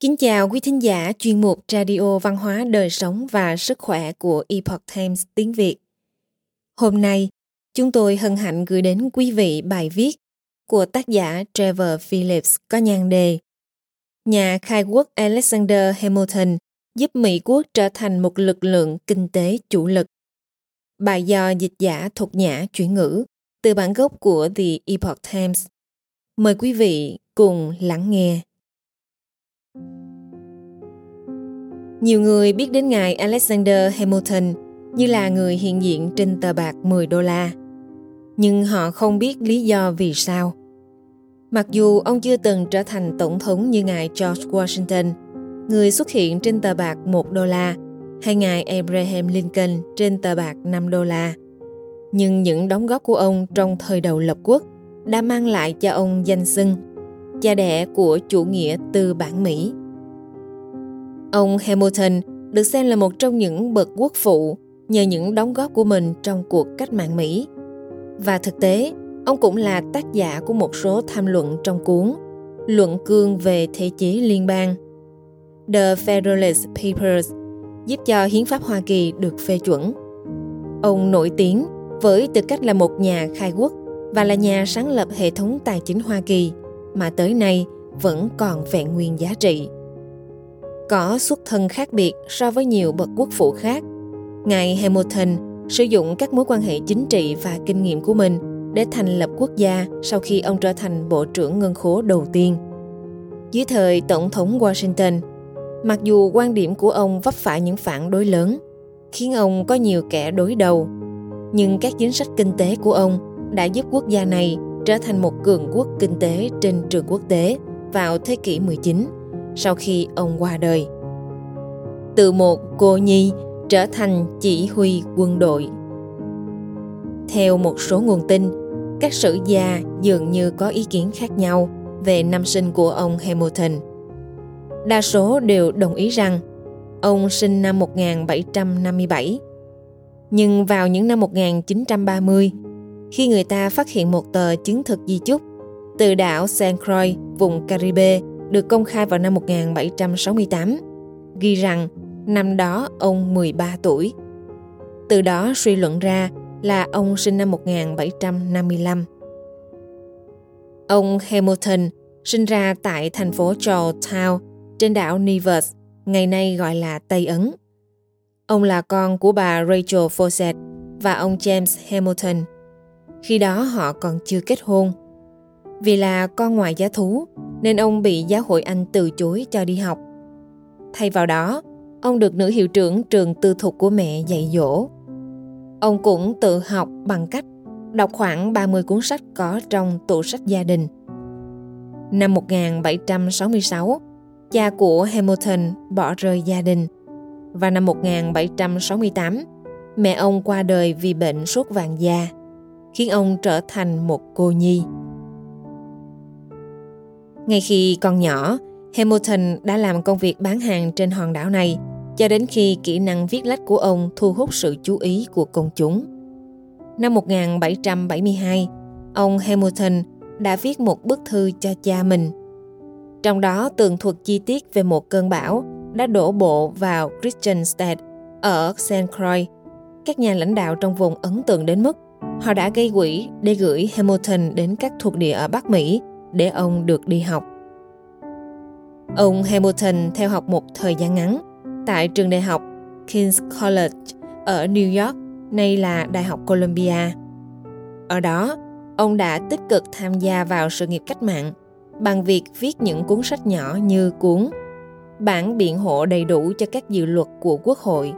Kính chào quý thính giả chuyên mục Radio Văn hóa Đời sống và Sức khỏe của Epoch Times tiếng Việt. Hôm nay, chúng tôi hân hạnh gửi đến quý vị bài viết của tác giả Trevor Phillips có nhan đề Nhà khai quốc Alexander Hamilton giúp Mỹ quốc trở thành một lực lượng kinh tế chủ lực. Bài do dịch giả thuộc nhã chuyển ngữ từ bản gốc của The Epoch Times. Mời quý vị cùng lắng nghe. Nhiều người biết đến ngài Alexander Hamilton như là người hiện diện trên tờ bạc 10 đô la. Nhưng họ không biết lý do vì sao. Mặc dù ông chưa từng trở thành tổng thống như ngài George Washington, người xuất hiện trên tờ bạc 1 đô la, hay ngài Abraham Lincoln trên tờ bạc 5 đô la. Nhưng những đóng góp của ông trong thời đầu lập quốc đã mang lại cho ông danh xưng cha đẻ của chủ nghĩa tư bản Mỹ. Ông Hamilton được xem là một trong những bậc quốc phụ nhờ những đóng góp của mình trong cuộc cách mạng Mỹ. Và thực tế, ông cũng là tác giả của một số tham luận trong cuốn Luận cương về thể chế liên bang The Federalist Papers giúp cho hiến pháp Hoa Kỳ được phê chuẩn. Ông nổi tiếng với tư cách là một nhà khai quốc và là nhà sáng lập hệ thống tài chính Hoa Kỳ mà tới nay vẫn còn vẹn nguyên giá trị. Có xuất thân khác biệt so với nhiều bậc quốc phụ khác, ngài Hamilton sử dụng các mối quan hệ chính trị và kinh nghiệm của mình để thành lập quốc gia sau khi ông trở thành bộ trưởng ngân khố đầu tiên. Dưới thời Tổng thống Washington, mặc dù quan điểm của ông vấp phải những phản đối lớn, khiến ông có nhiều kẻ đối đầu, nhưng các chính sách kinh tế của ông đã giúp quốc gia này trở thành một cường quốc kinh tế trên trường quốc tế vào thế kỷ 19 sau khi ông qua đời. Từ một cô nhi trở thành chỉ huy quân đội. Theo một số nguồn tin, các sử gia dường như có ý kiến khác nhau về năm sinh của ông Hamilton. Đa số đều đồng ý rằng ông sinh năm 1757. Nhưng vào những năm 1930, khi người ta phát hiện một tờ chứng thực di chúc từ đảo St. Croix, vùng Caribe được công khai vào năm 1768, ghi rằng năm đó ông 13 tuổi. Từ đó suy luận ra là ông sinh năm 1755. Ông Hamilton sinh ra tại thành phố Georgetown trên đảo Nevis, ngày nay gọi là Tây Ấn. Ông là con của bà Rachel Fawcett và ông James Hamilton. Khi đó họ còn chưa kết hôn. Vì là con ngoài giá thú nên ông bị giáo hội Anh từ chối cho đi học. Thay vào đó, ông được nữ hiệu trưởng trường tư thục của mẹ dạy dỗ. Ông cũng tự học bằng cách đọc khoảng 30 cuốn sách có trong tủ sách gia đình. Năm 1766, cha của Hamilton bỏ rơi gia đình và năm 1768, mẹ ông qua đời vì bệnh sốt vàng da, khiến ông trở thành một cô nhi. Ngay khi còn nhỏ, Hamilton đã làm công việc bán hàng trên hòn đảo này cho đến khi kỹ năng viết lách của ông thu hút sự chú ý của công chúng. Năm 1772, ông Hamilton đã viết một bức thư cho cha mình. Trong đó tường thuật chi tiết về một cơn bão đã đổ bộ vào Christianstadt ở St. Croix. Các nhà lãnh đạo trong vùng ấn tượng đến mức họ đã gây quỹ để gửi Hamilton đến các thuộc địa ở Bắc Mỹ để ông được đi học. Ông Hamilton theo học một thời gian ngắn tại trường đại học King's College ở New York, nay là Đại học Columbia. Ở đó, ông đã tích cực tham gia vào sự nghiệp cách mạng bằng việc viết những cuốn sách nhỏ như cuốn Bản biện hộ đầy đủ cho các dự luật của Quốc hội.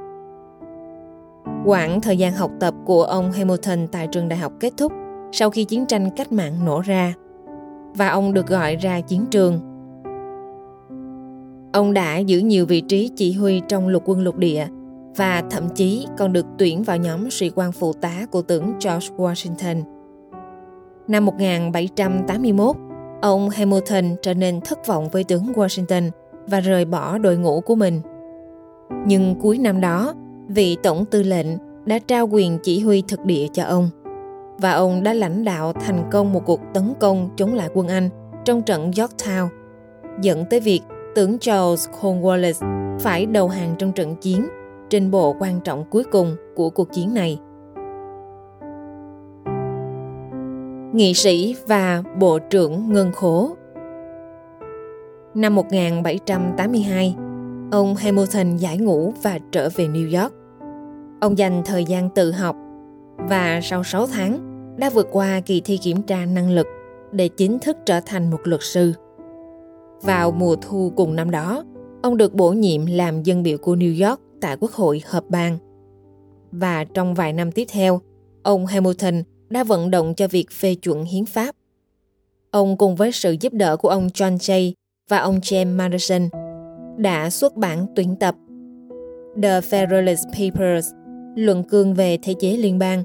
Quãng thời gian học tập của ông Hamilton tại trường đại học kết thúc sau khi chiến tranh cách mạng nổ ra và ông được gọi ra chiến trường. Ông đã giữ nhiều vị trí chỉ huy trong lục quân lục địa và thậm chí còn được tuyển vào nhóm sĩ quan phụ tá của tướng George Washington. Năm 1781, ông Hamilton trở nên thất vọng với tướng Washington và rời bỏ đội ngũ của mình. Nhưng cuối năm đó, vị tổng tư lệnh đã trao quyền chỉ huy thực địa cho ông và ông đã lãnh đạo thành công một cuộc tấn công chống lại quân Anh trong trận Yorktown, dẫn tới việc tướng Charles Cornwallis phải đầu hàng trong trận chiến trên bộ quan trọng cuối cùng của cuộc chiến này. Nghị sĩ và Bộ trưởng Ngân khố Năm 1782, ông Hamilton giải ngũ và trở về New York. Ông dành thời gian tự học và sau 6 tháng đã vượt qua kỳ thi kiểm tra năng lực để chính thức trở thành một luật sư. Vào mùa thu cùng năm đó, ông được bổ nhiệm làm dân biểu của New York tại Quốc hội hợp bang. Và trong vài năm tiếp theo, ông Hamilton đã vận động cho việc phê chuẩn hiến pháp. Ông cùng với sự giúp đỡ của ông John Jay và ông James Madison đã xuất bản tuyển tập The Federalist Papers, luận cương về thể chế liên bang.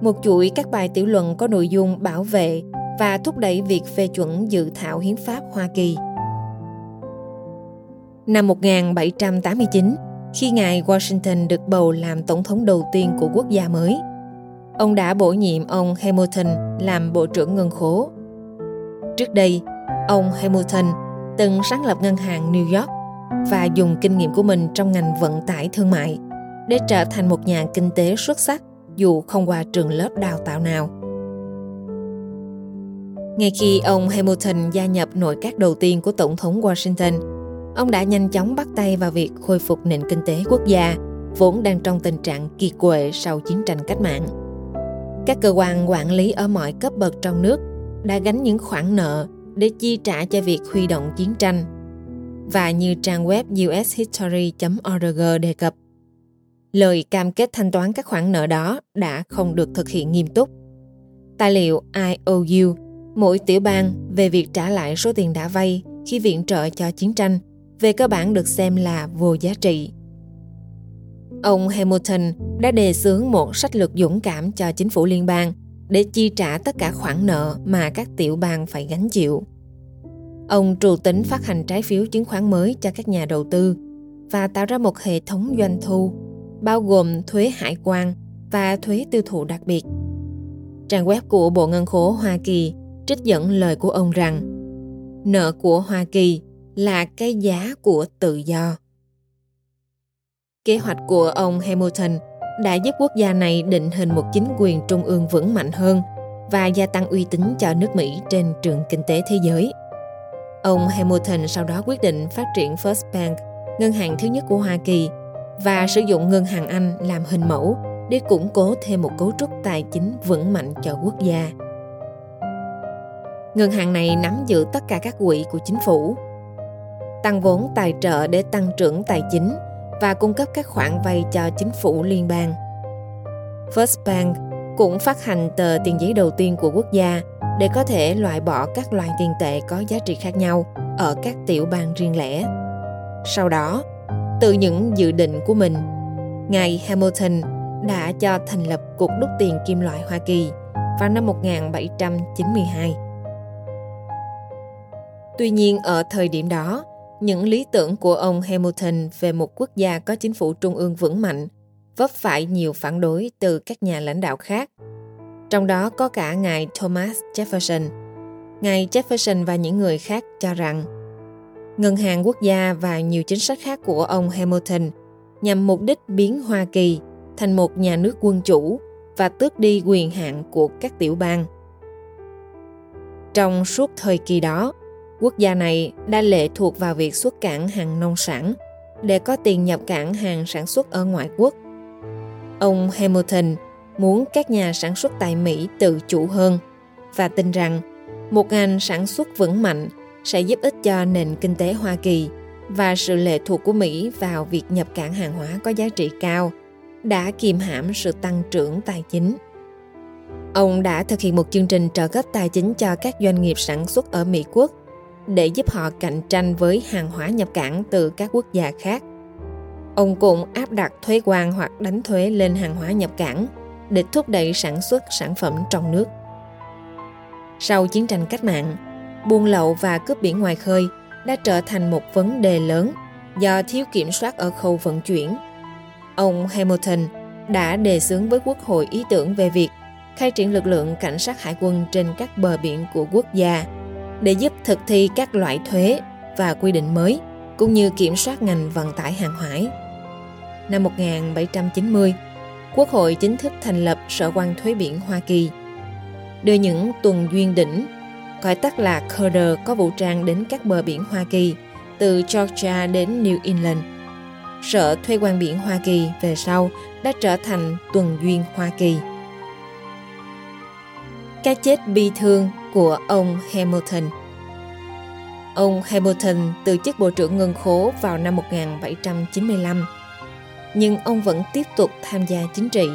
Một chuỗi các bài tiểu luận có nội dung bảo vệ và thúc đẩy việc phê chuẩn dự thảo hiến pháp Hoa Kỳ. Năm 1789, khi ngài Washington được bầu làm tổng thống đầu tiên của quốc gia mới, ông đã bổ nhiệm ông Hamilton làm Bộ trưởng Ngân khố. Trước đây, ông Hamilton từng sáng lập ngân hàng New York và dùng kinh nghiệm của mình trong ngành vận tải thương mại để trở thành một nhà kinh tế xuất sắc dù không qua trường lớp đào tạo nào. Ngay khi ông Hamilton gia nhập nội các đầu tiên của Tổng thống Washington, ông đã nhanh chóng bắt tay vào việc khôi phục nền kinh tế quốc gia, vốn đang trong tình trạng kiệt quệ sau chiến tranh cách mạng. Các cơ quan quản lý ở mọi cấp bậc trong nước đã gánh những khoản nợ để chi trả cho việc huy động chiến tranh. Và như trang web ushistory.org đề cập, lời cam kết thanh toán các khoản nợ đó đã không được thực hiện nghiêm túc. Tài liệu IOU, mỗi tiểu bang về việc trả lại số tiền đã vay khi viện trợ cho chiến tranh, về cơ bản được xem là vô giá trị. Ông Hamilton đã đề xướng một sách lược dũng cảm cho chính phủ liên bang để chi trả tất cả khoản nợ mà các tiểu bang phải gánh chịu. Ông trù tính phát hành trái phiếu chứng khoán mới cho các nhà đầu tư và tạo ra một hệ thống doanh thu bao gồm thuế hải quan và thuế tiêu thụ đặc biệt. Trang web của Bộ Ngân khố Hoa Kỳ trích dẫn lời của ông rằng nợ của Hoa Kỳ là cái giá của tự do. Kế hoạch của ông Hamilton đã giúp quốc gia này định hình một chính quyền trung ương vững mạnh hơn và gia tăng uy tín cho nước Mỹ trên trường kinh tế thế giới. Ông Hamilton sau đó quyết định phát triển First Bank, ngân hàng thứ nhất của Hoa Kỳ, và sử dụng ngân hàng Anh làm hình mẫu để củng cố thêm một cấu trúc tài chính vững mạnh cho quốc gia. Ngân hàng này nắm giữ tất cả các quỹ của chính phủ, tăng vốn tài trợ để tăng trưởng tài chính và cung cấp các khoản vay cho chính phủ liên bang. First Bank cũng phát hành tờ tiền giấy đầu tiên của quốc gia để có thể loại bỏ các loại tiền tệ có giá trị khác nhau ở các tiểu bang riêng lẻ. Sau đó, từ những dự định của mình, ngài Hamilton đã cho thành lập Cục đúc tiền kim loại Hoa Kỳ vào năm 1792. Tuy nhiên ở thời điểm đó, những lý tưởng của ông Hamilton về một quốc gia có chính phủ trung ương vững mạnh vấp phải nhiều phản đối từ các nhà lãnh đạo khác. Trong đó có cả ngài Thomas Jefferson. Ngài Jefferson và những người khác cho rằng ngân hàng quốc gia và nhiều chính sách khác của ông Hamilton nhằm mục đích biến Hoa Kỳ thành một nhà nước quân chủ và tước đi quyền hạn của các tiểu bang. Trong suốt thời kỳ đó, quốc gia này đã lệ thuộc vào việc xuất cảng hàng nông sản để có tiền nhập cảng hàng sản xuất ở ngoại quốc. Ông Hamilton muốn các nhà sản xuất tại Mỹ tự chủ hơn và tin rằng một ngành sản xuất vững mạnh sẽ giúp ích cho nền kinh tế Hoa Kỳ và sự lệ thuộc của Mỹ vào việc nhập cảng hàng hóa có giá trị cao đã kiềm hãm sự tăng trưởng tài chính. Ông đã thực hiện một chương trình trợ cấp tài chính cho các doanh nghiệp sản xuất ở Mỹ quốc để giúp họ cạnh tranh với hàng hóa nhập cảng từ các quốc gia khác. Ông cũng áp đặt thuế quan hoặc đánh thuế lên hàng hóa nhập cảng để thúc đẩy sản xuất sản phẩm trong nước. Sau chiến tranh cách mạng, buôn lậu và cướp biển ngoài khơi đã trở thành một vấn đề lớn do thiếu kiểm soát ở khâu vận chuyển. Ông Hamilton đã đề xướng với Quốc hội ý tưởng về việc khai triển lực lượng cảnh sát hải quân trên các bờ biển của quốc gia để giúp thực thi các loại thuế và quy định mới, cũng như kiểm soát ngành vận tải hàng hải. Năm 1790, Quốc hội chính thức thành lập Sở quan thuế biển Hoa Kỳ, đưa những tuần duyên đỉnh, gọi tắt là Cutter có vũ trang đến các bờ biển Hoa Kỳ, từ Georgia đến New England. Sở thuê quan biển Hoa Kỳ về sau đã trở thành tuần duyên Hoa Kỳ. Cái chết bi thương của ông Hamilton Ông Hamilton từ chức Bộ trưởng Ngân khố vào năm 1795, nhưng ông vẫn tiếp tục tham gia chính trị.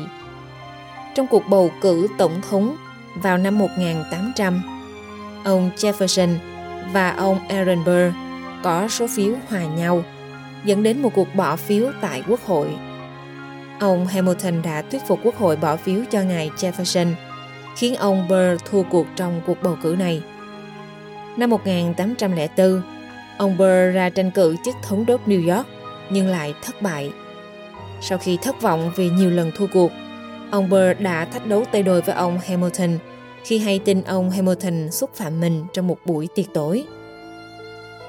Trong cuộc bầu cử tổng thống vào năm 1800, ông Jefferson và ông Aaron Burr có số phiếu hòa nhau, dẫn đến một cuộc bỏ phiếu tại Quốc hội. Ông Hamilton đã thuyết phục Quốc hội bỏ phiếu cho ngài Jefferson, khiến ông Burr thua cuộc trong cuộc bầu cử này. Năm 1804, ông Burr ra tranh cử chức thống đốc New York nhưng lại thất bại. Sau khi thất vọng vì nhiều lần thua cuộc, ông Burr đã thách đấu tay đôi với ông Hamilton khi hay tin ông Hamilton xúc phạm mình trong một buổi tiệc tối.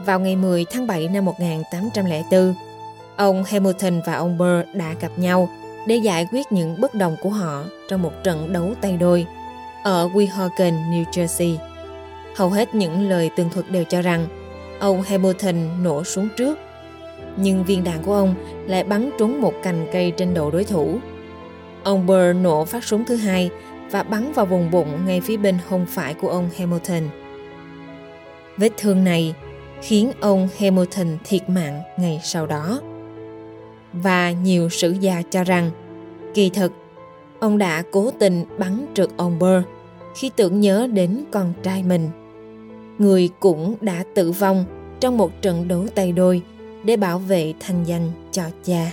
Vào ngày 10 tháng 7 năm 1804, ông Hamilton và ông Burr đã gặp nhau để giải quyết những bất đồng của họ trong một trận đấu tay đôi ở Weehawken, New Jersey. Hầu hết những lời tường thuật đều cho rằng ông Hamilton nổ súng trước, nhưng viên đạn của ông lại bắn trúng một cành cây trên đầu đối thủ. Ông Burr nổ phát súng thứ hai và bắn vào vùng bụng ngay phía bên hông phải của ông Hamilton. Vết thương này khiến ông Hamilton thiệt mạng ngày sau đó. Và nhiều sử gia cho rằng, kỳ thực, ông đã cố tình bắn trượt ông Burr khi tưởng nhớ đến con trai mình. Người cũng đã tử vong trong một trận đấu tay đôi để bảo vệ thanh danh cho cha.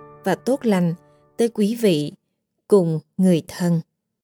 và tốt lành tới quý vị cùng người thân.